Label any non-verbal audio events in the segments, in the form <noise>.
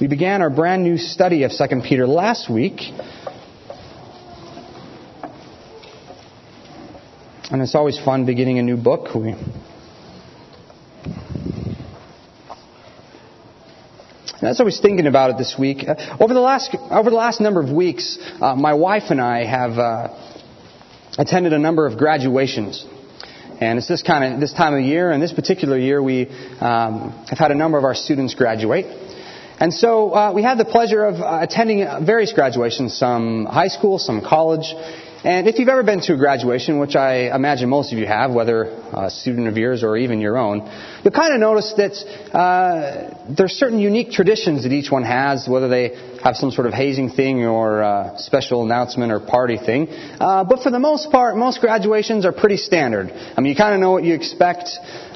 We began our brand new study of 2 Peter last week. And it's always fun beginning a new book. We As I was thinking about it this week, uh, over the last over the last number of weeks, uh, my wife and I have uh, attended a number of graduations, and it's this kind of this time of year. And this particular year, we um, have had a number of our students graduate. And so uh, we had the pleasure of uh, attending various graduations, some high school, some college. And if you've ever been to a graduation, which I imagine most of you have, whether a student of yours or even your own, you'll kind of notice that uh, there's certain unique traditions that each one has, whether they have some sort of hazing thing or uh, special announcement or party thing. Uh, but for the most part, most graduations are pretty standard. I mean, you kind of know what you expect.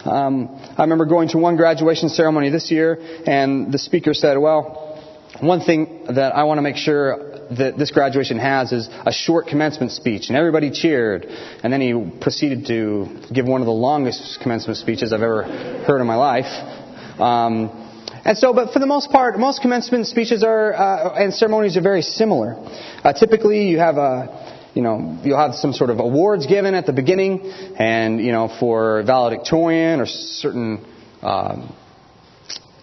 Um, I remember going to one graduation ceremony this year, and the speaker said, "Well, one thing that I want to make sure that this graduation has is a short commencement speech, and everybody cheered. And then he proceeded to give one of the longest commencement speeches I've ever heard in my life. Um, and so, but for the most part, most commencement speeches are uh, and ceremonies are very similar. Uh, typically, you have a you know, you'll have some sort of awards given at the beginning, and you know, for valedictorian or certain um,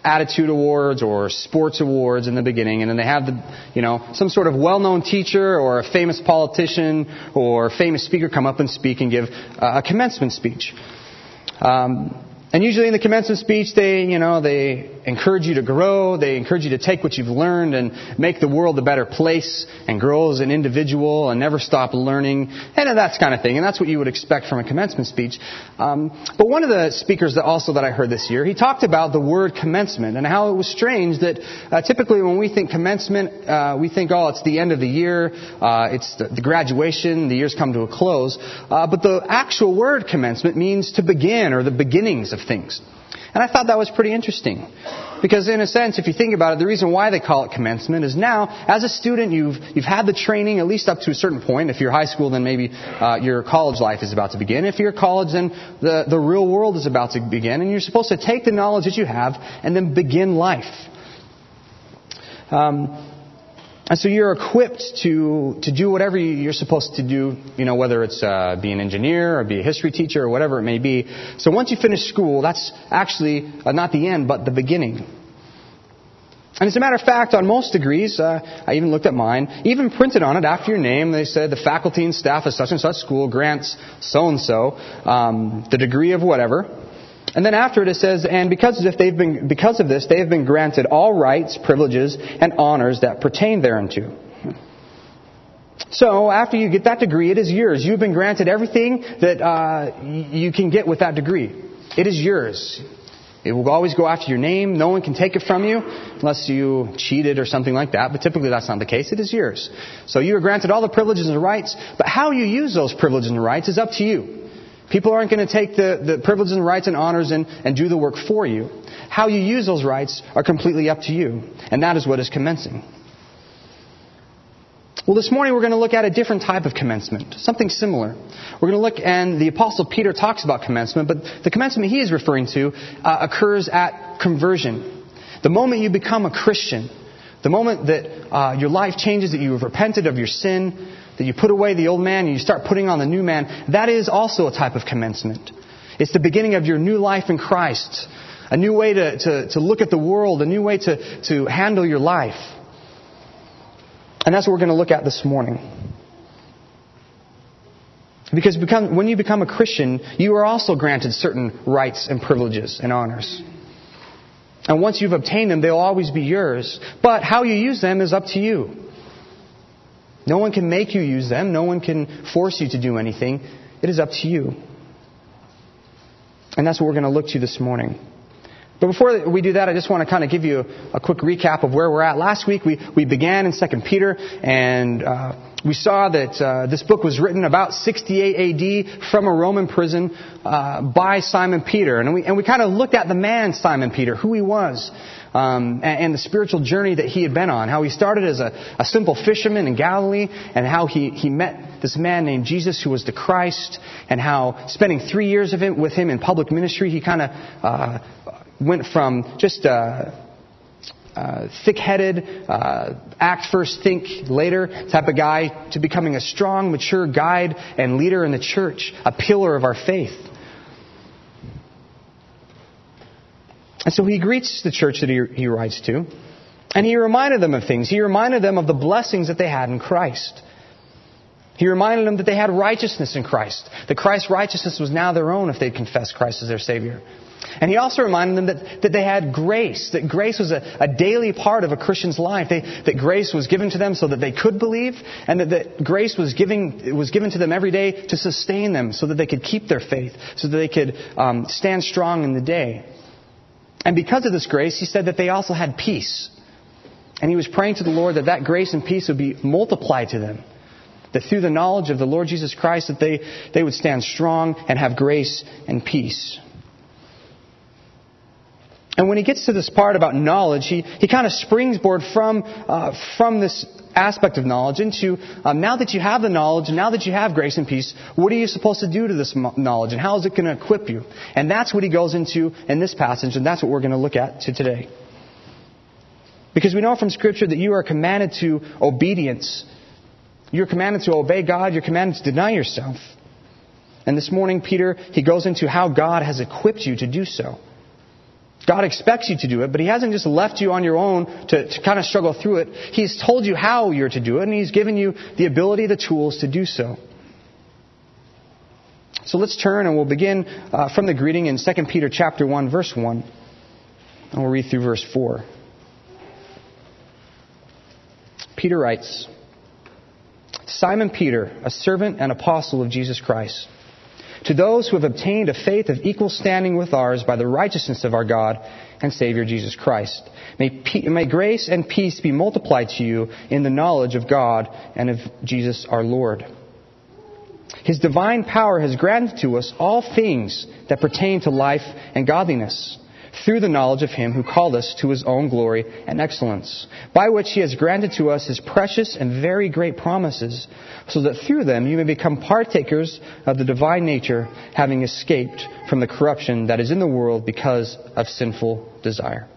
attitude awards or sports awards in the beginning, and then they have the, you know, some sort of well-known teacher or a famous politician or famous speaker come up and speak and give a commencement speech. Um, and usually in the commencement speech, they, you know, they encourage you to grow. They encourage you to take what you've learned and make the world a better place and grow as an individual and never stop learning and that kind of thing. And that's what you would expect from a commencement speech. Um, but one of the speakers that also that I heard this year, he talked about the word commencement and how it was strange that uh, typically when we think commencement, uh, we think, oh, it's the end of the year, uh, it's the, the, graduation, the year's come to a close. Uh, but the actual word commencement means to begin or the beginnings of of things. And I thought that was pretty interesting. Because in a sense, if you think about it, the reason why they call it commencement is now, as a student, you've, you've had the training at least up to a certain point. If you're high school, then maybe uh, your college life is about to begin. If you're college, then the, the real world is about to begin. And you're supposed to take the knowledge that you have and then begin life. Um, and so you're equipped to, to do whatever you're supposed to do, you know, whether it's uh, be an engineer or be a history teacher or whatever it may be. So once you finish school, that's actually uh, not the end, but the beginning. And as a matter of fact, on most degrees, uh, I even looked at mine, even printed on it after your name, they said the faculty and staff of such and such school grants so and so the degree of whatever. And then after it, it says, and because they've been, because of this, they have been granted all rights, privileges, and honors that pertain thereunto. So after you get that degree, it is yours. You've been granted everything that uh, you can get with that degree. It is yours. It will always go after your name. No one can take it from you unless you cheated or something like that. But typically that's not the case. It is yours. So you are granted all the privileges and rights. But how you use those privileges and rights is up to you. People aren't going to take the, the privileges and rights and honors and, and do the work for you. How you use those rights are completely up to you. And that is what is commencing. Well, this morning we're going to look at a different type of commencement, something similar. We're going to look, and the Apostle Peter talks about commencement, but the commencement he is referring to uh, occurs at conversion. The moment you become a Christian, the moment that uh, your life changes, that you have repented of your sin, that you put away the old man and you start putting on the new man, that is also a type of commencement. It's the beginning of your new life in Christ. A new way to, to, to look at the world, a new way to, to handle your life. And that's what we're going to look at this morning. Because become, when you become a Christian, you are also granted certain rights and privileges and honors. And once you've obtained them, they'll always be yours. But how you use them is up to you. No one can make you use them. No one can force you to do anything. It is up to you. And that's what we're going to look to this morning. But before we do that, I just want to kind of give you a quick recap of where we're at. Last week we, we began in 2 Peter, and uh, we saw that uh, this book was written about 68 AD from a Roman prison uh, by Simon Peter. And we, and we kind of looked at the man Simon Peter, who he was um, and, and, the spiritual journey that he had been on. How he started as a, a simple fisherman in Galilee, and how he, he met this man named Jesus who was the Christ, and how spending three years of him, with him in public ministry, he kind of uh, went from just uh, uh, thick-headed, uh, act first, think later type of guy to becoming a strong, mature guide and leader in the church, a pillar of our faith. And so he greets the church that he, he writes to, and he reminded them of things. He reminded them of the blessings that they had in Christ. He reminded them that they had righteousness in Christ, that Christ's righteousness was now their own if they'd confessed Christ as their Savior. And he also reminded them that, that they had grace, that grace was a, a daily part of a Christian's life, they, that grace was given to them so that they could believe, and that, that grace was, giving, was given to them every day to sustain them so that they could keep their faith, so that they could um, stand strong in the day. And because of this grace, he said that they also had peace. And he was praying to the Lord that that grace and peace would be multiplied to them. That through the knowledge of the Lord Jesus Christ, that they, they would stand strong and have grace and peace. And when he gets to this part about knowledge, he, he kind of springboard from, uh, from this aspect of knowledge into um, now that you have the knowledge, now that you have grace and peace, what are you supposed to do to this knowledge, and how is it going to equip you? And that's what he goes into in this passage, and that's what we're going to look at to today. Because we know from Scripture that you are commanded to obedience. You're commanded to obey God. You're commanded to deny yourself. And this morning, Peter, he goes into how God has equipped you to do so. God expects you to do it, but He hasn't just left you on your own to, to kind of struggle through it. He's told you how you're to do it, and He's given you the ability, the tools to do so. So let's turn and we'll begin uh, from the greeting in 2 Peter chapter 1 verse 1. And we'll read through verse 4. Peter writes, Simon Peter, a servant and apostle of Jesus Christ, to those who have obtained a faith of equal standing with ours by the righteousness of our God and Savior Jesus Christ. May, may grace and peace be multiplied to you in the knowledge of God and of Jesus our Lord. His divine power has granted to us all things that pertain to life and godliness through the knowledge of him who called us to his own glory and excellence, by which he has granted to us his precious and very great promises, so that through them you may become partakers of the divine nature, having escaped from the corruption that is in the world because of sinful desire.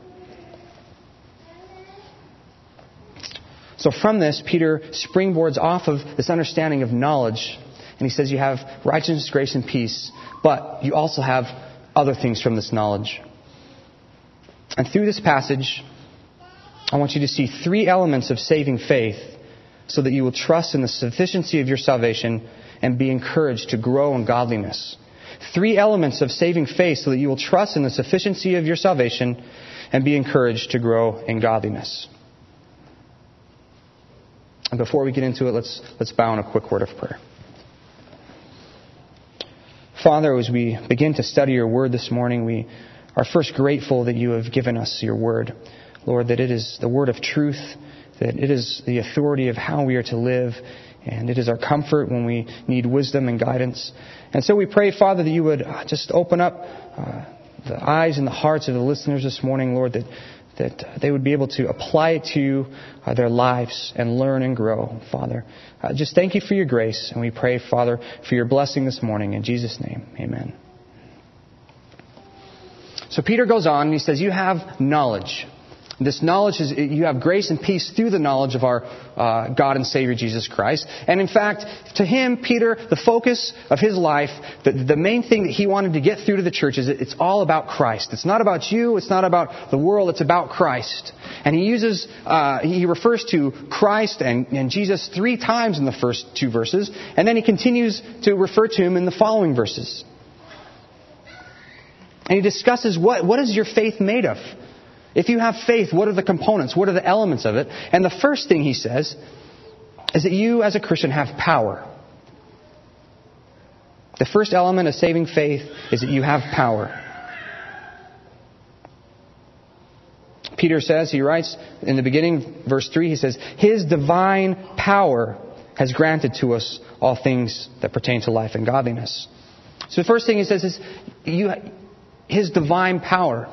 So from this, Peter springboards off of this understanding of knowledge, and he says you have righteousness, grace, and peace, but you also have other things from this knowledge. And through this passage, I want you to see three elements of saving faith so that you will trust in the sufficiency of your salvation and be encouraged to grow in godliness. Three elements of saving faith so that you will trust in the sufficiency of your salvation and be encouraged to grow in godliness. And before we get into it, let's, let's bow in a quick word of prayer. Father, as we begin to study your word this morning, we are first grateful that you have given us your word. Lord, that it is the word of truth, that it is the authority of how we are to live, and it is our comfort when we need wisdom and guidance. And so we pray, Father, that you would uh, just open up uh, the eyes and the hearts of the listeners this morning, Lord, that, that they would be able to apply it to uh, their lives and learn and grow, Father. Uh, just thank you for your grace, and we pray, Father, for your blessing this morning. In Jesus' name, amen. So Peter goes on and he says, You have knowledge. This knowledge is, you have grace and peace through the knowledge of our uh, God and Savior Jesus Christ. And in fact, to him, Peter, the focus of his life, the, the main thing that he wanted to get through to the church is it's all about Christ. It's not about you, it's not about the world, it's about Christ. And he uses, uh, he refers to Christ and, and Jesus three times in the first two verses, and then he continues to refer to him in the following verses. And he discusses what, what is your faith made of? If you have faith, what are the components? What are the elements of it? And the first thing he says is that you, as a Christian, have power. The first element of saving faith is that you have power. Peter says, he writes in the beginning, verse 3, he says, His divine power has granted to us all things that pertain to life and godliness. So the first thing he says is, you, his divine power.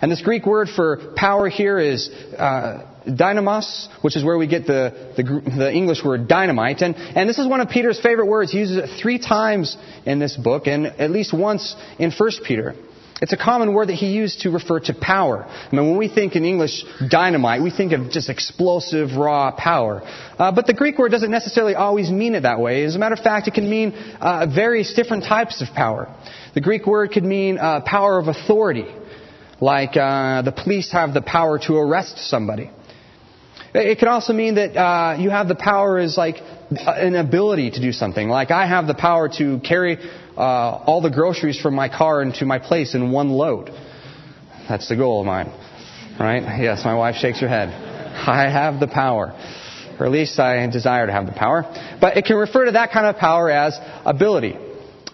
And this Greek word for power here is uh, dunamis, which is where we get the, the, the, English word dynamite. And, and this is one of Peter's favorite words. He uses it three times in this book and at least once in 1 Peter. It's a common word that he used to refer to power. I mean, when we think in English dynamite, we think of just explosive, raw power. Uh, but the Greek word doesn't necessarily always mean it that way. As a matter of fact, it can mean uh, various different types of power. The Greek word could mean uh, power of authority, like uh, the police have the power to arrest somebody. It can also mean that uh, you have the power as like an ability to do something. Like I have the power to carry uh, all the groceries from my car into my place in one load. That's the goal of mine. Right? Yes, my wife shakes her head. I have the power. Or at least I desire to have the power. But it can refer to that kind of power as ability.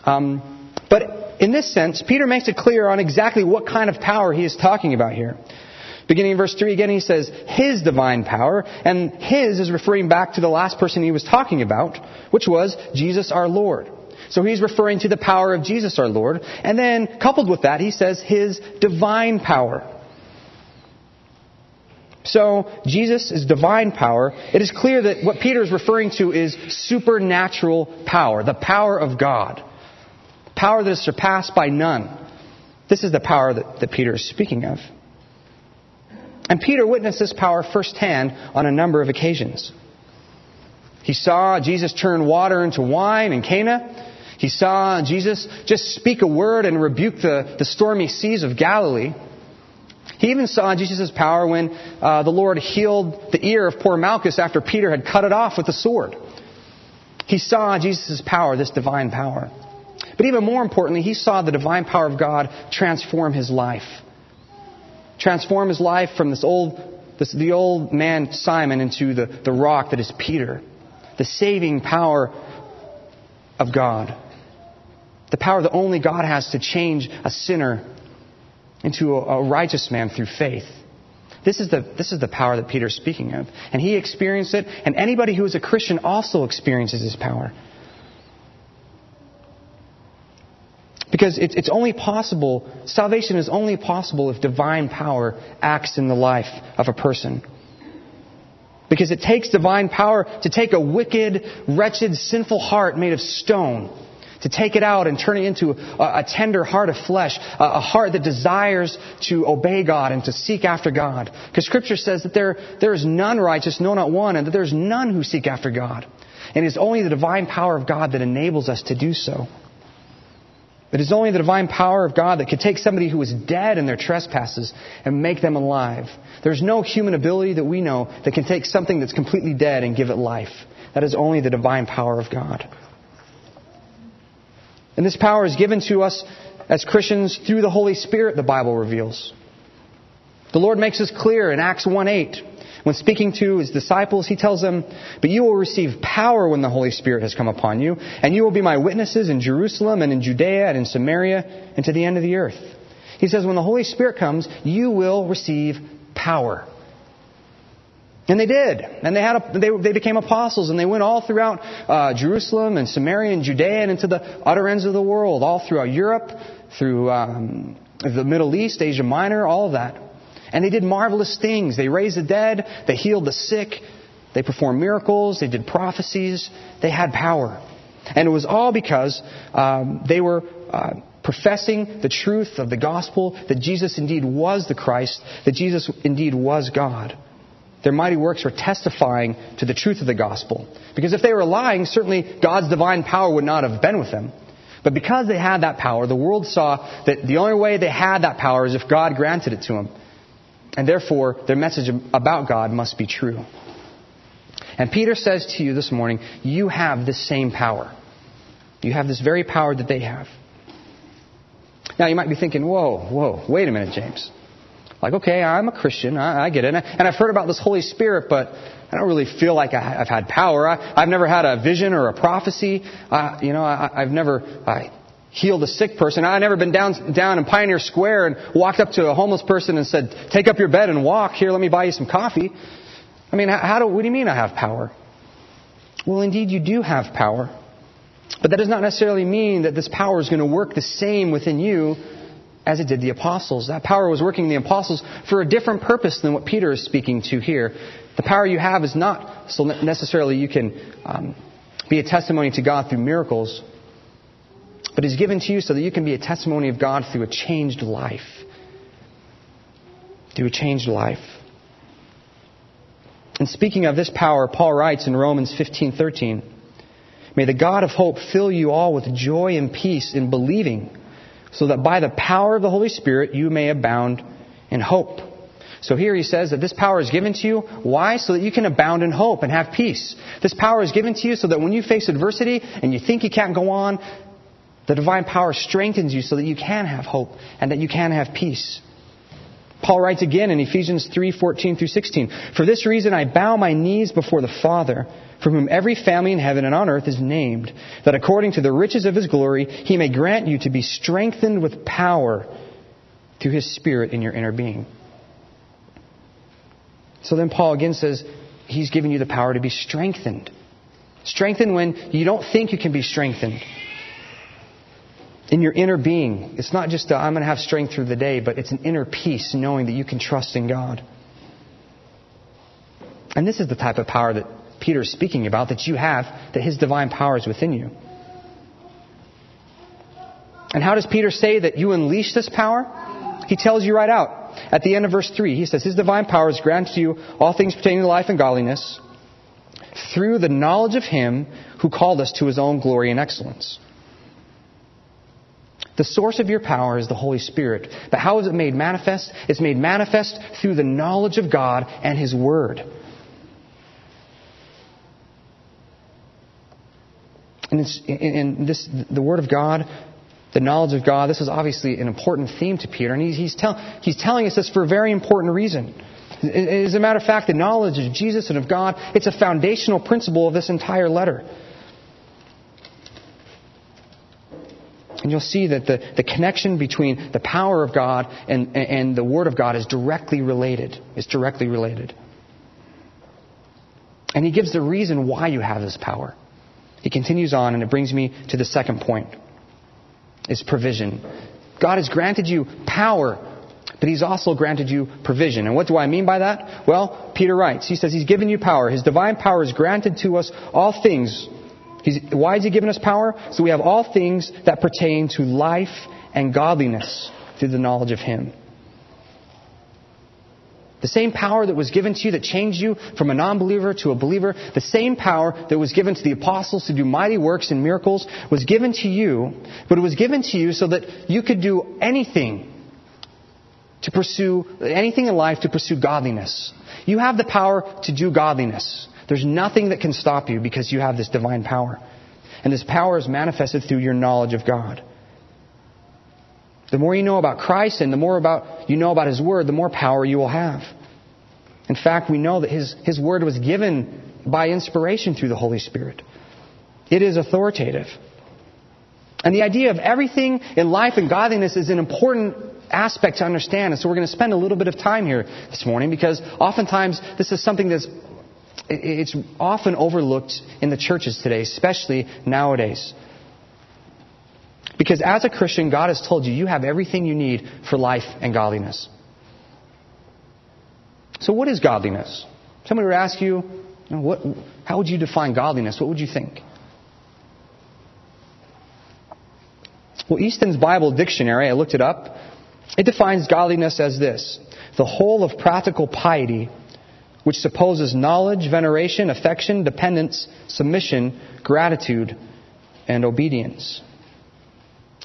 Um, but in this sense, Peter makes it clear on exactly what kind of power he is talking about here. Beginning in verse 3 again, he says, His divine power, and His is referring back to the last person he was talking about, which was Jesus our Lord. So he's referring to the power of Jesus our Lord. And then, coupled with that, he says His divine power. So, Jesus is divine power. It is clear that what Peter is referring to is supernatural power, the power of God. Power that is surpassed by none. This is the power that, that Peter is speaking of. And Peter witnessed this power firsthand on a number of occasions. He saw Jesus turn water into wine in Cana. He saw Jesus just speak a word and rebuke the, the stormy seas of Galilee. He even saw Jesus' power when uh, the Lord healed the ear of poor Malchus after Peter had cut it off with a sword. He saw Jesus' power, this divine power. But even more importantly, he saw the divine power of God transform his life transform his life from this old, this, the old man Simon into the, the rock that is Peter. The saving power of God. The power that only God has to change a sinner into a, a righteous man through faith. This is, the, this is the power that Peter's speaking of. And he experienced it, and anybody who is a Christian also experiences this power. Because it's, it's only possible, salvation is only possible if divine power acts in the life of a person. Because it takes divine power to take a wicked, wretched, sinful heart made of stone, to take it out and turn it into a, a tender heart of flesh, a, a, heart that desires to obey God and to seek after God. Because Scripture says that there, there is none righteous, no, not one, and that there is none who seek after God. And it is only the divine power of God that enables us to do so. It is only the divine power of God that could take somebody who is dead in their trespasses and make them alive. There's no human ability that we know that can take something that's completely dead and give it life. That is only the divine power of God. And this power is given to us as Christians through the Holy Spirit, the Bible reveals. The Lord makes this clear in Acts 1 8. When speaking to his disciples, he tells them, But you will receive power when the Holy Spirit has come upon you, and you will be my witnesses in Jerusalem and in Judea and in Samaria and to the end of the earth. He says, When the Holy Spirit comes, you will receive power. And they did. And they, had a, they, they became apostles, and they went all throughout uh, Jerusalem and Samaria and Judea and into the utter ends of the world, all throughout Europe, through um, the Middle East, Asia Minor, all of that. And they did marvelous things. They raised the dead, they healed the sick, they performed miracles, they did prophecies, they had power. And it was all because um, they were uh, professing the truth of the gospel that Jesus indeed was the Christ, that Jesus indeed was God. Their mighty works were testifying to the truth of the gospel. Because if they were lying, certainly God's divine power would not have been with them. But because they had that power, the world saw that the only way they had that power is if God granted it to them. And therefore, their message about God must be true. And Peter says to you this morning, you have this same power. You have this very power that they have. Now, you might be thinking, whoa, whoa, wait a minute, James. Like, okay, I'm a Christian. I, I get it. And I've heard about this Holy Spirit, but I don't really feel like I, have had power. I, have never had a vision or a prophecy. Uh, you know, I, have never I, healed a sick person. I've never been down, down in Pioneer Square and walked up to a homeless person and said, take up your bed and walk. Here, let me buy you some coffee. I mean, how do, what do you mean I have power? Well, indeed, you do have power. But that does not necessarily mean that this power is going to work the same within you as it did the apostles. That power was working in the apostles for a different purpose than what Peter is speaking to here. The power you have is not so necessarily you can um, be a testimony to God through miracles, but is given to you so that you can be a testimony of God through a changed life. Through a changed life. And speaking of this power, Paul writes in Romans 15:13, "May the God of hope fill you all with joy and peace in believing, so that by the power of the Holy Spirit you may abound in hope." So here he says that this power is given to you. Why? So that you can abound in hope and have peace. This power is given to you so that when you face adversity and you think you can't go on, the divine power strengthens you so that you can have hope and that you can have peace. Paul writes again in Ephesians 3:14 through 16, "For this reason I bow my knees before the Father, from whom every family in heaven and on earth is named, that according to the riches of his glory he may grant you to be strengthened with power through his spirit in your inner being." So then Paul again says he's given you the power to be strengthened. Strengthened when you don't think you can be strengthened in your inner being. It's not just i am going to have strength through the day, but it's an inner peace knowing that you can trust in God. And this is the type of power that Peter is speaking about that you have, that his divine power is within you. And how does Peter say that you unleash this power? He tells you right out. At the end of verse 3, he says, His divine power has granted to you all things pertaining to life and godliness through the knowledge of Him who called us to His own glory and excellence. The source of your power is the Holy Spirit. But how is it made manifest? It's made manifest through the knowledge of God and His Word. And, in this, the Word of God, the knowledge of God, this is obviously an important theme to Peter. And he's, he's, tell, he's telling us this for a very important reason. As a matter of fact, the knowledge of Jesus and of God, it's a foundational principle of this entire letter. And you'll see that the, the connection between the power of God and, and the Word of God is directly related. Is directly related. And he gives the reason why you have this power. He continues on, and it brings me to the second point. Is provision. God has granted you power, but He's also granted you provision. And what do I mean by that? Well, Peter writes, he says He's given you power. His divine power is granted to us all things He's, why has He given us power? So we have all things that pertain to life and godliness through the knowledge of Him. The same power that was given to you that changed you from a non-believer to a believer, the same power that was given to the apostles to do mighty works and miracles was given to you, but it was given to you so that you could do anything to pursue, anything in life to pursue godliness. You have the power to do godliness. There's nothing that can stop you because you have this divine power. And this power is manifested through your knowledge of God. The more you know about Christ and the more about you know about His Word, the more power you will have. In fact, we know that His, His Word was given by inspiration through the Holy Spirit. It is authoritative. And the idea of everything in life and godliness is an important aspect to understand. And so we're going to spend a little bit of time here this morning because oftentimes this is something that's it's often overlooked in the churches today, especially nowadays. Because as a Christian, God has told you you have everything you need for life and godliness. So, what is godliness? Somebody would ask you, what, how would you define godliness? What would you think? Well, Easton's Bible Dictionary, I looked it up, it defines godliness as this the whole of practical piety which supposes knowledge, veneration, affection, dependence, submission, gratitude, and obedience.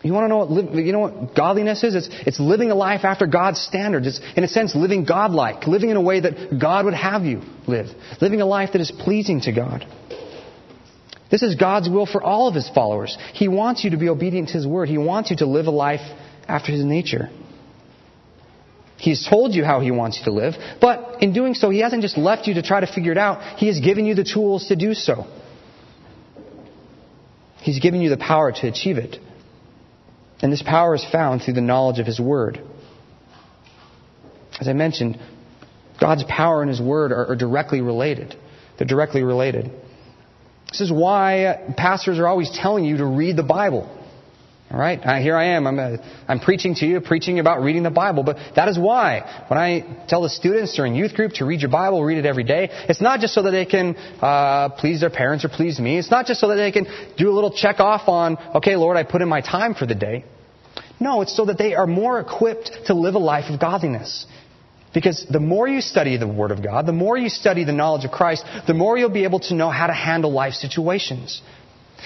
You want to know what you know what godliness is? It's, it's living a life after God's standards. It's in a sense living godlike, living in a way that God would have you live, living a life that is pleasing to God. This is God's will for all of His followers. He wants you to be obedient to His word. He wants you to live a life after His nature. He's told you how he wants you to live, but in doing so, he hasn't just left you to try to figure it out. He has given you the tools to do so. He's given you the power to achieve it. And this power is found through the knowledge of his word. As I mentioned, God's power and his word are, are directly related. They're directly related. This is why pastors are always telling you to read the Bible. All right, uh, here I am. I'm, uh, I'm preaching to you, preaching about reading the Bible. But that is why when I tell the students during youth group to read your Bible, read it every day. It's not just so that they can uh, please their parents or please me. It's not just so that they can do a little check off on, okay, Lord, I put in my time for the day. No, it's so that they are more equipped to live a life of godliness. Because the more you study the Word of God, the more you study the knowledge of Christ, the more you'll be able to know how to handle life situations.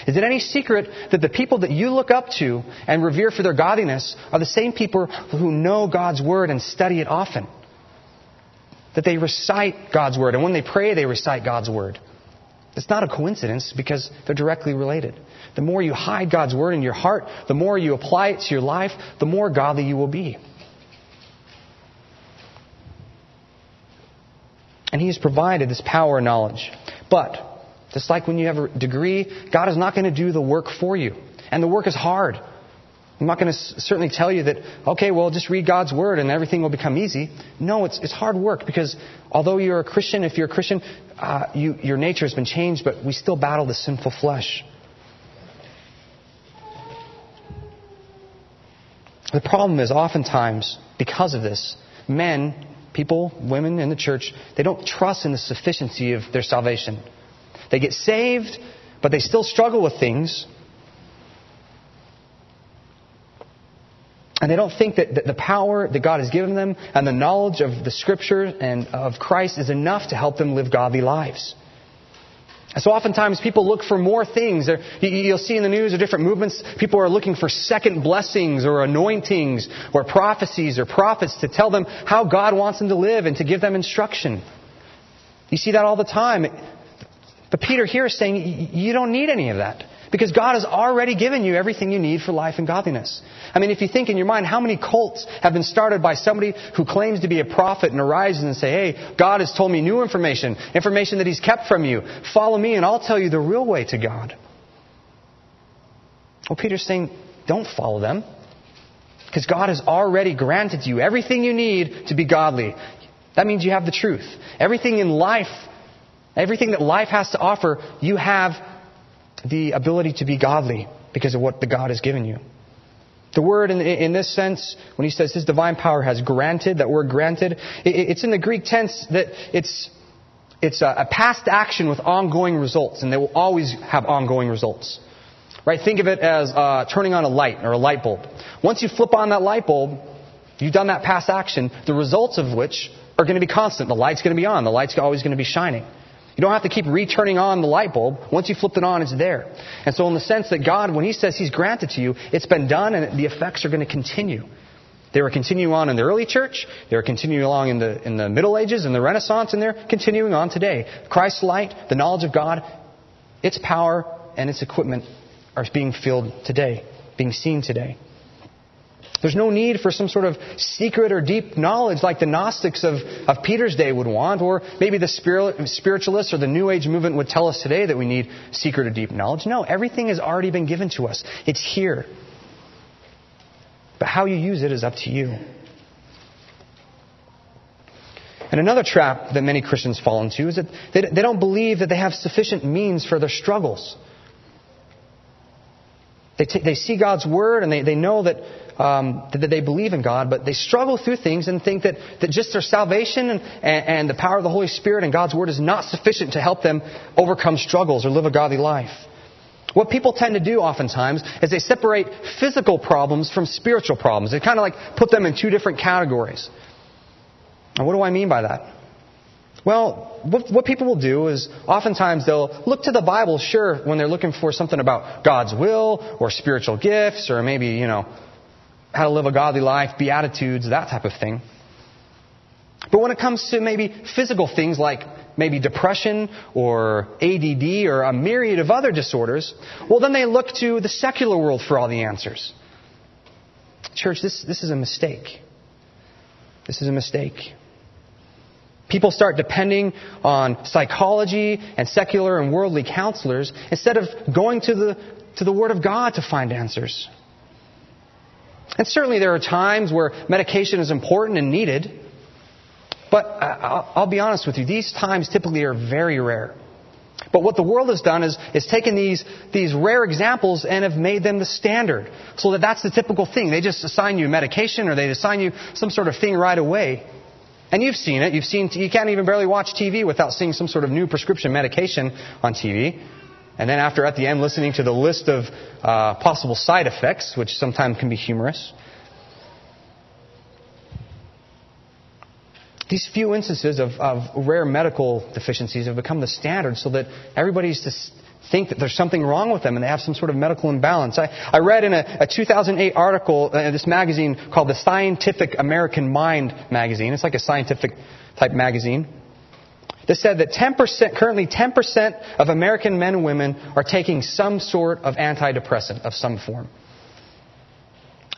Is it any secret that the people that you look up to and revere for their godliness are the same people who know God's Word and study it often? That they recite God's Word, and when they pray, they recite God's Word. It's not a coincidence because they're directly related. The more you hide God's Word in your heart, the more you apply it to your life, the more godly you will be. And He has provided this power and knowledge. But just like when you have a degree, God is not going to do the work for you. And the work is hard. I'm not going to certainly tell you that, okay, well, just read God's Word and everything will become easy. No, it's, it's hard work because although you're a Christian, if you're a Christian, uh, you, your nature has been changed, but we still battle the sinful flesh. The problem is oftentimes, because of this, men, people, women in the church, they don't trust in the sufficiency of their salvation. They get saved, but they still struggle with things. And they don't think that the power that God has given them and the knowledge of the Scripture and of Christ is enough to help them live godly lives. So oftentimes people look for more things. You'll see in the news or different movements, people are looking for second blessings or anointings or prophecies or prophets to tell them how God wants them to live and to give them instruction. You see that all the time. But Peter here is saying you don't need any of that. Because God has already given you everything you need for life and godliness. I mean, if you think in your mind, how many cults have been started by somebody who claims to be a prophet and arises and say, hey, God has told me new information, information that He's kept from you. Follow me and I'll tell you the real way to God. Well, Peter's saying, don't follow them. Because God has already granted you everything you need to be godly. That means you have the truth. Everything in life Everything that life has to offer, you have the ability to be godly because of what the God has given you. The word in, in this sense, when he says his divine power has granted, that word granted, it, it's in the Greek tense that it's, it's a, a past action with ongoing results, and they will always have ongoing results. Right? Think of it as uh, turning on a light or a light bulb. Once you flip on that light bulb, you've done that past action, the results of which are going to be constant. The light's going to be on. The light's always going to be shining. You don't have to keep returning on the light bulb. Once you flipped it on, it's there. And so in the sense that God, when He says He's granted to you, it's been done and the effects are going to continue. They were continuing on in the early church. They were continuing along in the, in the Middle Ages, and the Renaissance, and they're continuing on today. Christ's light, the knowledge of God, its power and its equipment are being filled today, being seen today. There's no need for some sort of secret or deep knowledge like the Gnostics of, of Peter's day would want, or maybe the spiritualists or the New Age movement would tell us today that we need secret or deep knowledge. No, everything has already been given to us. It's here. But how you use it is up to you. And another trap that many Christians fall into is that they, they don't believe that they have sufficient means for their struggles. They, t- they see God's Word and they, they know that um, that they believe in God, but they struggle through things and think that, that just their salvation and, and the power of the Holy Spirit and God's Word is not sufficient to help them overcome struggles or live a godly life. What people tend to do oftentimes is they separate physical problems from spiritual problems. They kind of like put them in two different categories. And what do I mean by that? Well, what, what, people will do is oftentimes they'll look to the Bible, sure, when they're looking for something about God's will or spiritual gifts or maybe, you know, how to live a godly life, beatitudes, that type of thing. But when it comes to maybe physical things like maybe depression or ADD or a myriad of other disorders, well, then they look to the secular world for all the answers. Church, this, this is a mistake. This is a mistake. People start depending on psychology and secular and worldly counselors instead of going to the, to the Word of God to find answers. And certainly there are times where medication is important and needed. But I'll be honest with you, these times typically are very rare. But what the world has done is, is taken these, these rare examples and have made them the standard. So that that's the typical thing. They just assign you medication or they assign you some sort of thing right away. And you've seen it. You've seen, you can't even barely watch TV without seeing some sort of new prescription medication on TV. And then after, at the end, listening to the list of uh, possible side effects, which sometimes can be humorous. These few instances of, of rare medical deficiencies have become the standard so that everybody's to think that there's something wrong with them and they have some sort of medical imbalance. I, I read in a, a 2008 article in this magazine called the Scientific American Mind magazine. It's like a scientific type magazine. That said that 10%, currently 10% of American men and women are taking some sort of antidepressant of some form.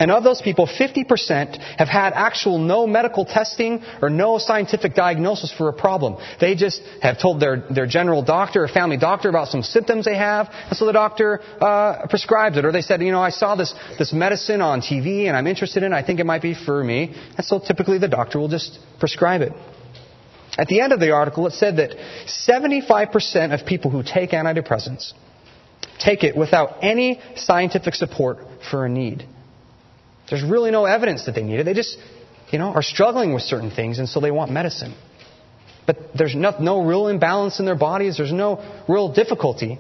And of those people, 50% have had actual no medical testing or no scientific diagnosis for a problem. They just have told their, their general doctor or family doctor about some symptoms they have, and so the doctor uh, prescribes it. Or they said, you know, I saw this, this medicine on TV and I'm interested in it. I think it might be for me. And so typically the doctor will just prescribe it. At the end of the article, it said that 75% of people who take antidepressants take it without any scientific support for a need. There's really no evidence that they need it. They just, you know, are struggling with certain things, and so they want medicine. But there's no, no real imbalance in their bodies. There's no real difficulty.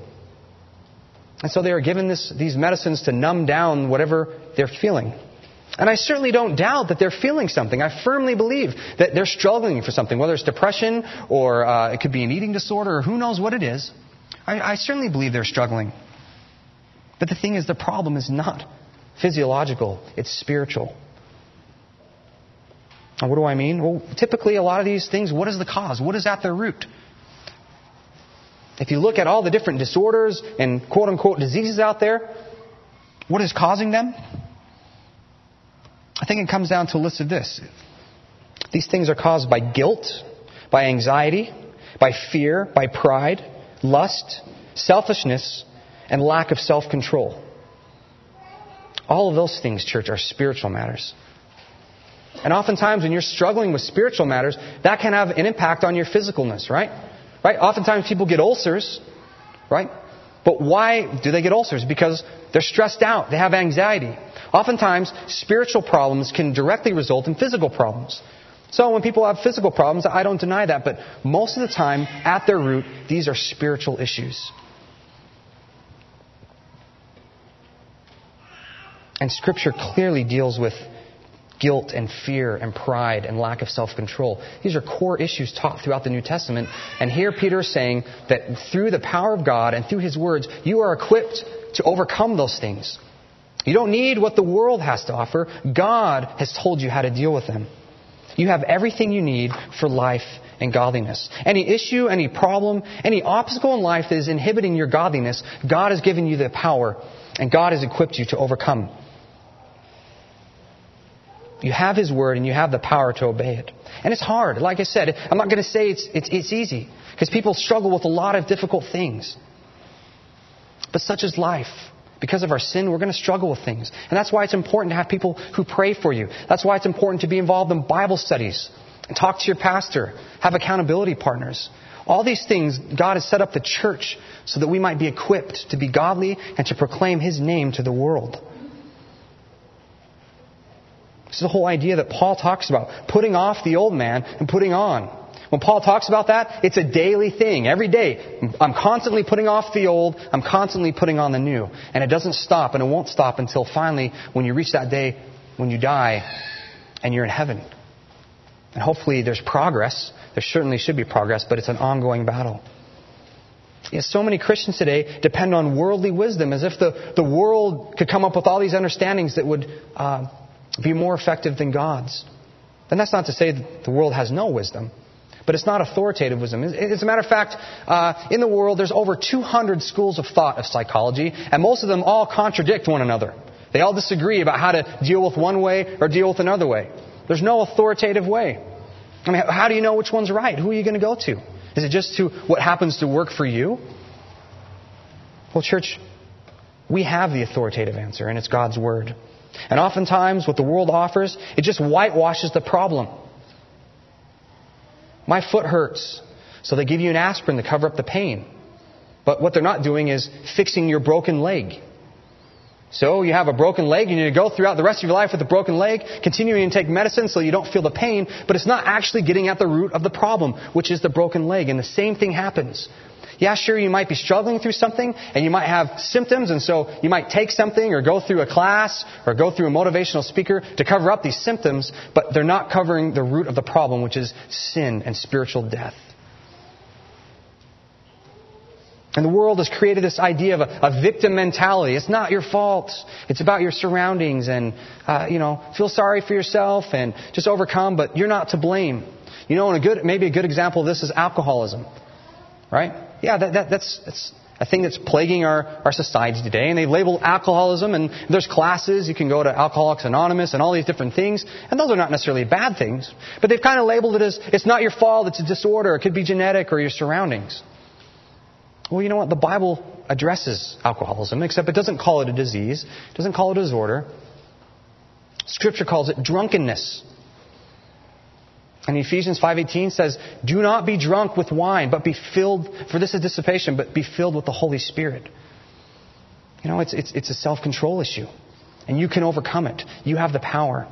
And so they are given this, these medicines to numb down whatever they're feeling. And I certainly don't doubt that they're feeling something. I firmly believe that they're struggling for something, whether it's depression or uh, it could be an eating disorder or who knows what it is. I, I certainly believe they're struggling. But the thing is, the problem is not physiological, it's spiritual. And what do I mean? Well, typically, a lot of these things, what is the cause? What is at their root? If you look at all the different disorders and quote unquote diseases out there, what is causing them? I think it comes down to a list of this. These things are caused by guilt, by anxiety, by fear, by pride, lust, selfishness, and lack of self control. All of those things, church, are spiritual matters. And oftentimes, when you're struggling with spiritual matters, that can have an impact on your physicalness, right? Right? Oftentimes, people get ulcers, right? But why do they get ulcers? Because they're stressed out. They have anxiety. Oftentimes, spiritual problems can directly result in physical problems. So when people have physical problems, I don't deny that, but most of the time, at their root, these are spiritual issues. And Scripture clearly deals with guilt and fear and pride and lack of self control. These are core issues taught throughout the New Testament. And here Peter is saying that through the power of God and through his words, you are equipped to overcome those things. You don't need what the world has to offer. God has told you how to deal with them. You have everything you need for life and godliness. Any issue, any problem, any obstacle in life that is inhibiting your godliness, God has given you the power and God has equipped you to overcome. You have His Word and you have the power to obey it. And it's hard. Like I said, I'm not going to say it's, it's, it's easy because people struggle with a lot of difficult things. But such is life. Because of our sin, we're going to struggle with things. And that's why it's important to have people who pray for you. That's why it's important to be involved in Bible studies and talk to your pastor, have accountability partners. All these things, God has set up the church so that we might be equipped to be godly and to proclaim His name to the world. This is the whole idea that Paul talks about putting off the old man and putting on. When Paul talks about that, it's a daily thing. Every day, I'm constantly putting off the old, I'm constantly putting on the new. And it doesn't stop, and it won't stop until finally, when you reach that day, when you die, and you're in heaven. And hopefully there's progress. There certainly should be progress, but it's an ongoing battle. So many Christians today depend on worldly wisdom as if the, the world could come up with all these understandings that would uh, be more effective than God's. And that's not to say that the world has no wisdom, but it's not authoritative wisdom. As a matter of fact, uh, in the world, there's over 200 schools of thought of psychology, and most of them all contradict one another. They all disagree about how to deal with one way or deal with another way. There's no authoritative way. I mean, how do you know which one's right? Who are you going to go to? Is it just to what happens to work for you? Well, church, we have the authoritative answer, and it's God's Word. And oftentimes, what the world offers, it just whitewashes the problem. My foot hurts, so they give you an aspirin to cover up the pain. But what they're not doing is fixing your broken leg. So you have a broken leg, and you go throughout the rest of your life with a broken leg, continuing to take medicine so you don't feel the pain, but it's not actually getting at the root of the problem, which is the broken leg. And the same thing happens. Yeah, sure, you might be struggling through something and you might have symptoms, and so you might take something or go through a class or go through a motivational speaker to cover up these symptoms, but they're not covering the root of the problem, which is sin and spiritual death. And the world has created this idea of a, a, victim mentality. It's not your fault. It's about your surroundings and, uh, you know, feel sorry for yourself and just overcome, but you're not to blame. You know, and a good, maybe a good example of this is alcoholism. Right? Yeah, that, that, that's, that's a thing that's plaguing our, our society today. And they've labeled alcoholism and there's classes. You can go to Alcoholics Anonymous and all these different things. And those are not necessarily bad things. But they've kind of labeled it as, it's not your fault, it's a disorder. It could be genetic or your surroundings. Well, you know what? The Bible addresses alcoholism, except it doesn't call it a disease, it doesn't call it a disorder. Scripture calls it drunkenness. And Ephesians 5:18 says, "Do not be drunk with wine, but be filled for this is dissipation, but be filled with the Holy Spirit." You know, it's it's it's a self-control issue. And you can overcome it. You have the power.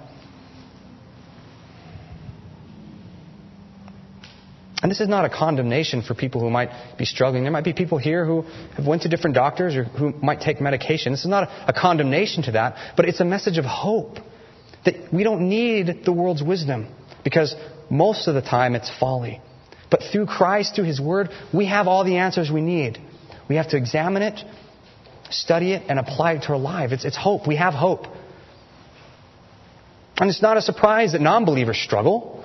And this is not a condemnation for people who might be struggling. There might be people here who have went to different doctors or who might take medication. This is not a condemnation to that, but it's a message of hope that we don't need the world's wisdom because most of the time it's folly. But through Christ, through His Word, we have all the answers we need. We have to examine it, study it, and apply it to our life. It's, it's hope. We have hope. And it's not a surprise that non believers struggle.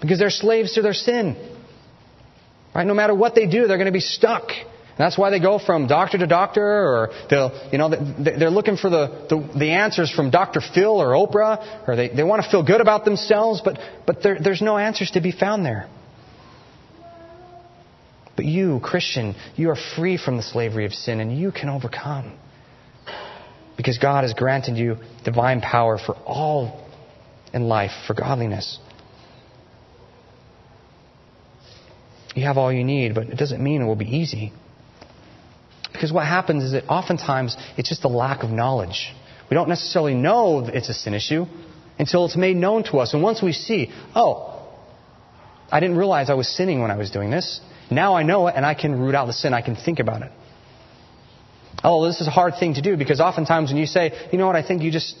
Because they're slaves to their sin. Right? No matter what they do, they're going to be stuck. And that's why they go from doctor to doctor, or they'll, you know, they're looking for the, the, the answers from Dr. Phil or Oprah, or they, they want to feel good about themselves, but, but there, there's no answers to be found there. But you, Christian, you are free from the slavery of sin, and you can overcome. Because God has granted you divine power for all in life, for godliness. You have all you need, but it doesn't mean it will be easy. Because what happens is that oftentimes it's just a lack of knowledge. We don't necessarily know it's a sin issue until it's made known to us. And once we see, oh, I didn't realize I was sinning when I was doing this. Now I know it and I can root out the sin. I can think about it. Oh, this is a hard thing to do because oftentimes when you say, you know what, I think you just,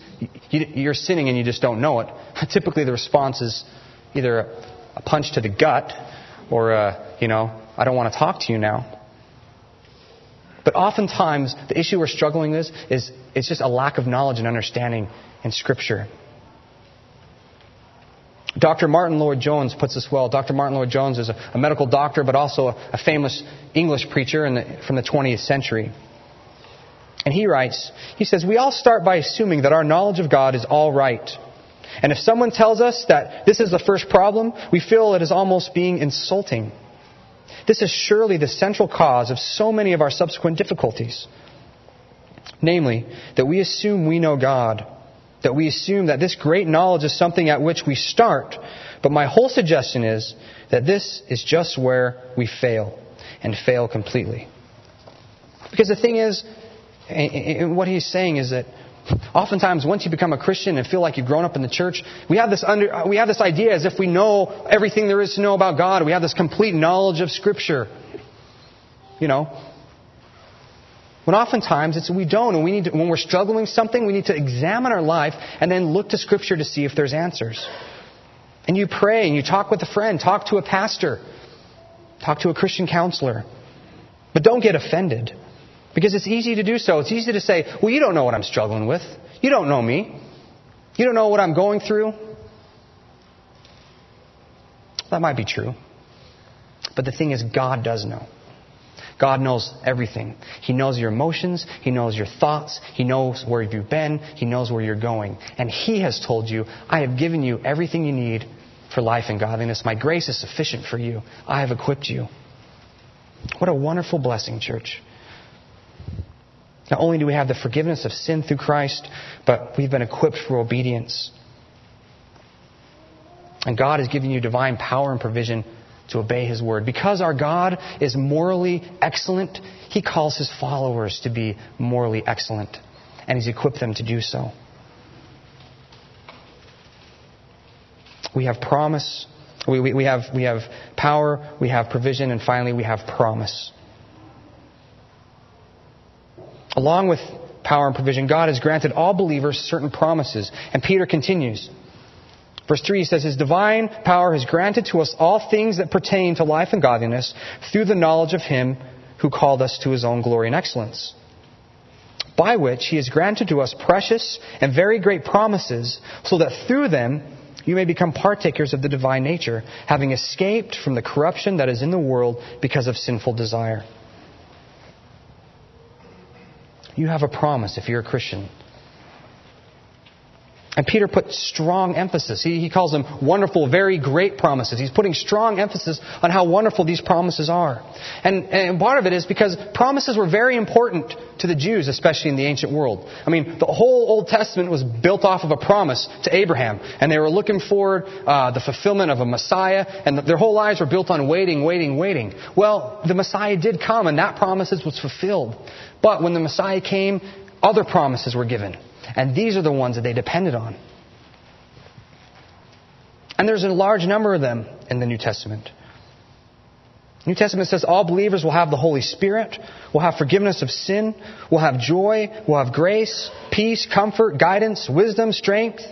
you're sinning and you just don't know it, <laughs> typically the response is either a punch to the gut or, uh, you know, I don't want to talk to you now. But oftentimes, the issue we're struggling with is it's just a lack of knowledge and understanding in Scripture. Dr. Martyn Lloyd-Jones puts this well. Dr. Martyn Lloyd-Jones is a, a, medical doctor, but also a, a famous English preacher the, from the 20th century. And he writes, he says, We all start by assuming that our knowledge of God is all right and if someone tells us that this is the first problem, we feel it is almost being insulting. This is surely the central cause of so many of our subsequent difficulties. Namely, that we assume we know God, that we assume that this great knowledge is something at which we start. But my whole suggestion is that this is just where we fail, and fail completely. Because the thing is, and what he's saying is that Oftentimes, once you become a Christian and feel like you've grown up in the church, we have this under, we have this idea as if we know everything there is to know about God. We have this complete knowledge of Scripture. You know, when oftentimes it's we don't, and we need to, when we're struggling with something, we need to examine our life and then look to Scripture to see if there's answers. And you pray and you talk with a friend, talk to a pastor, talk to a Christian counselor, but don't get offended. Because it's easy to do so. It's easy to say, well, you don't know what I'm struggling with. You don't know me. You don't know what I'm going through. That might be true. But the thing is, God does know. God knows everything. He knows your emotions. He knows your thoughts. He knows where you've been. He knows where you're going. And He has told you, I have given you everything you need for life and godliness. My grace is sufficient for you. I have equipped you. What a wonderful blessing, church. Not only do we have the forgiveness of sin through Christ, but we've been equipped for obedience. And God has given you divine power and provision to obey His word. Because our God is morally excellent, He calls His followers to be morally excellent, and He's equipped them to do so. We have promise, we, we, we, have, we have power, we have provision, and finally we have promise. Along with power and provision, God has granted all believers certain promises. And Peter continues. Verse 3 he says, His divine power has granted to us all things that pertain to life and godliness through the knowledge of Him who called us to His own glory and excellence. By which He has granted to us precious and very great promises, so that through them you may become partakers of the divine nature, having escaped from the corruption that is in the world because of sinful desire. You have a promise if you're a Christian. And Peter put strong emphasis. He, he calls them wonderful, very great promises. He's putting strong emphasis on how wonderful these promises are. And, and part of it is because promises were very important to the Jews, especially in the ancient world. I mean, the whole Old Testament was built off of a promise to Abraham. And they were looking for uh, the fulfillment of a Messiah. And their whole lives were built on waiting, waiting, waiting. Well, the Messiah did come, and that promise was fulfilled. But when the Messiah came, other promises were given. And these are the ones that they depended on. And there's a large number of them in the New Testament. New Testament says all believers will have the Holy Spirit, will have forgiveness of sin, will have joy, will have grace, peace, comfort, guidance, wisdom, strength,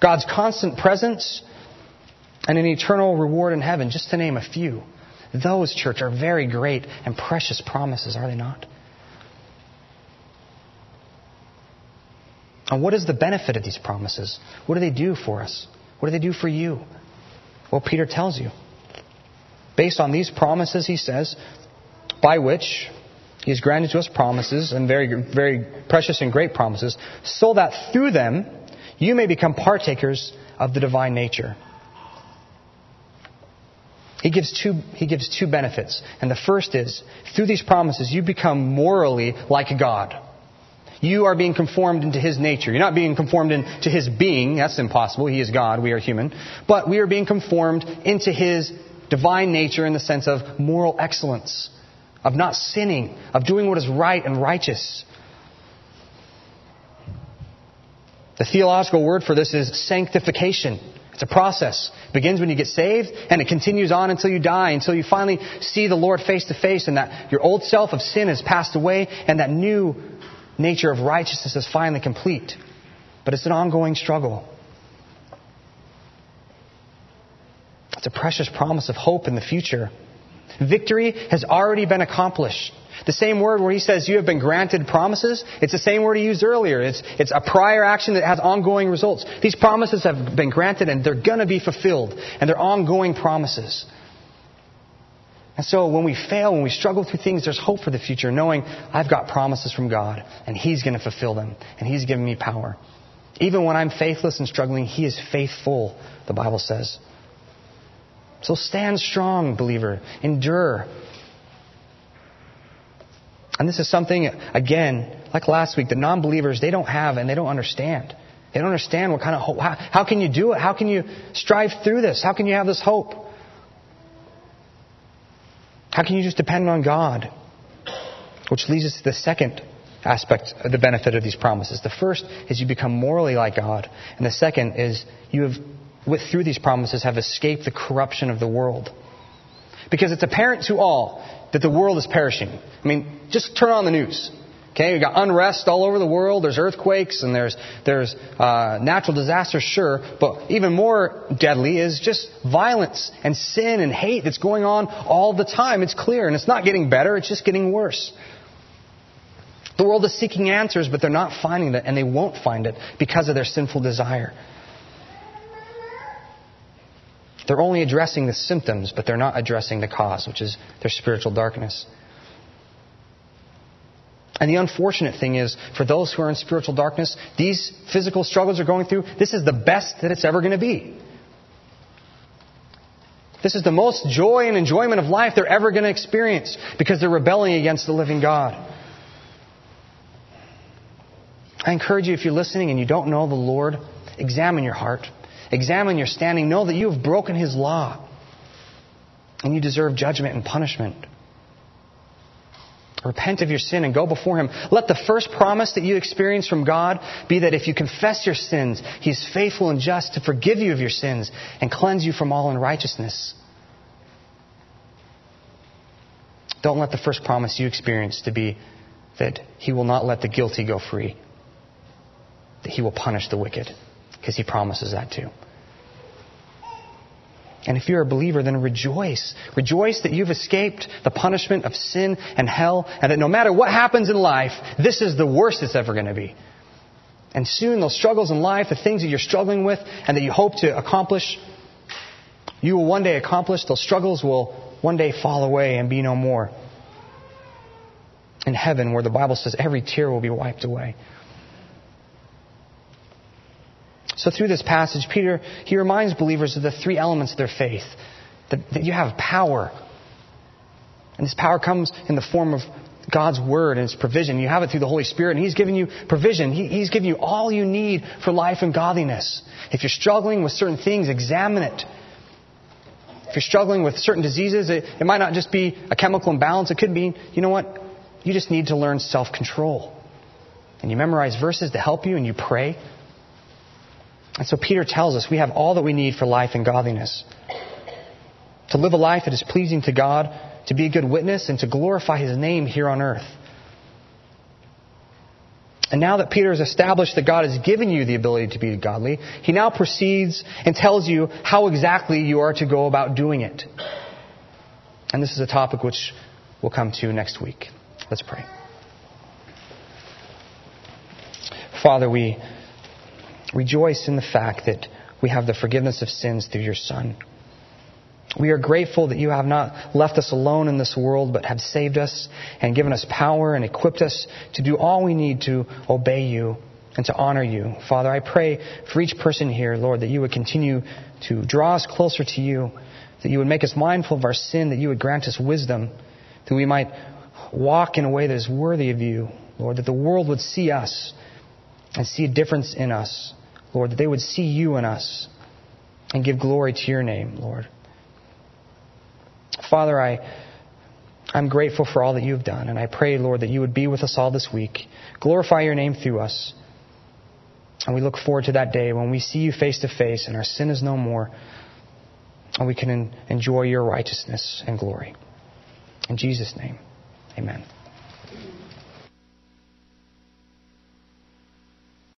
God's constant presence, and an eternal reward in heaven, just to name a few. Those, church, are very great and precious promises, are they not? And what is the benefit of these promises? What do they do for us? What do they do for you? Well, Peter tells you. Based on these promises, he says, by which he has granted to us promises, and very, very precious and great promises, so that through them you may become partakers of the divine nature. He gives two, he gives two benefits. And the first is, through these promises, you become morally like God. You are being conformed into His nature. You're not being conformed into His being. That's impossible. He is God. We are human. But we are being conformed into His divine nature in the sense of moral excellence, of not sinning, of doing what is right and righteous. The theological word for this is sanctification. It's a process. It begins when you get saved, and it continues on until you die, until you finally see the Lord face to face, and that your old self of sin has passed away, and that new nature of righteousness is finally complete. But it's an ongoing struggle. It's a precious promise of hope in the future. Victory has already been accomplished. The same word where he says you have been granted promises, it's the same word he used earlier. It's, it's a prior action that has ongoing results. These promises have been granted and they're going to be fulfilled. And they're ongoing promises. And so when we fail, when we struggle through things, there's hope for the future, knowing I've got promises from God and He's going to fulfill them and He's given me power. Even when I'm faithless and struggling, He is faithful, the Bible says. So stand strong, believer. Endure. And this is something, again, like last week, the non believers, they don't have and they don't understand. They don't understand what kind of hope. How, how can you do it? How can you strive through this? How can you have this hope? How can you just depend on God? Which leads us to the second aspect of the benefit of these promises. The first is you become morally like God, and the second is you have, with, through these promises, have escaped the corruption of the world. Because it's apparent to all that the world is perishing. I mean, just turn on the news. Okay, we got unrest all over the world. There's earthquakes and there's there's uh, natural disasters, sure, but even more deadly is just violence and sin and hate that's going on all the time. It's clear, and it's not getting better. It's just getting worse. The world is seeking answers, but they're not finding it, and they won't find it because of their sinful desire. They're only addressing the symptoms, but they're not addressing the cause, which is their spiritual darkness. And the unfortunate thing is, for those who are in spiritual darkness, these physical struggles are going through, this is the best that it's ever going to be. This is the most joy and enjoyment of life they're ever going to experience because they're rebelling against the living God. I encourage you, if you're listening and you don't know the Lord, examine your heart. Examine your standing. Know that you have broken His law. and you deserve judgment and punishment. Repent of your sin and go before Him. Let the first promise that you experience from God be that if you confess your sins, He is faithful and just to forgive you of your sins and cleanse you from all unrighteousness. Don't let the first promise you experience to be that He will not let the guilty go free, that He will punish the wicked, because He promises that too. And if you're a believer, then rejoice. Rejoice that you've escaped the punishment of sin and hell, and that no matter what happens in life, this is the worst it's ever going to be. And soon, those struggles in life, the things that you're struggling with and that you hope to accomplish, you will one day accomplish. Those struggles will one day fall away and be no more. In heaven, where the Bible says every tear will be wiped away. So through this passage, Peter, he reminds believers of the three elements of their faith. That, that you have power. And this power comes in the form of God's Word and His provision. You have it through the Holy Spirit, and He's given you provision. He, he's given you all you need for life and godliness. If you're struggling with certain things, examine it. If you're struggling with certain diseases, it, it might not just be a chemical imbalance. It could be, you know what? You just need to learn self control. And you memorize verses to help you, and you pray. And so Peter tells us we have all that we need for life and godliness. To live a life that is pleasing to God, to be a good witness, and to glorify His name here on earth. And now that Peter has established that God has given you the ability to be godly, he now proceeds and tells you how exactly you are to go about doing it. And this is a topic which we'll come to next week. Let's pray. Father, we rejoice in the fact that we have the forgiveness of sins through your Son. We are grateful that you have not left us alone in this world, but have saved us and given us power and equipped us to do all we need to obey you and to honor you. Father, I pray for each person here, Lord, that you would continue to draw us closer to you, that you would make us mindful of our sin, that you would grant us wisdom, that we might walk in a way that is worthy of you, Lord, that the world would see us and see a difference in us. Lord, that they would see you in us and give glory to your name, Lord. Father, I, I'm grateful for all that you've done, and I pray, Lord, that you would be with us all this week. Glorify your name through us. And we look forward to that day when we see you face to face and our sin is no more, and we can enjoy your righteousness and glory. In Jesus' name, amen.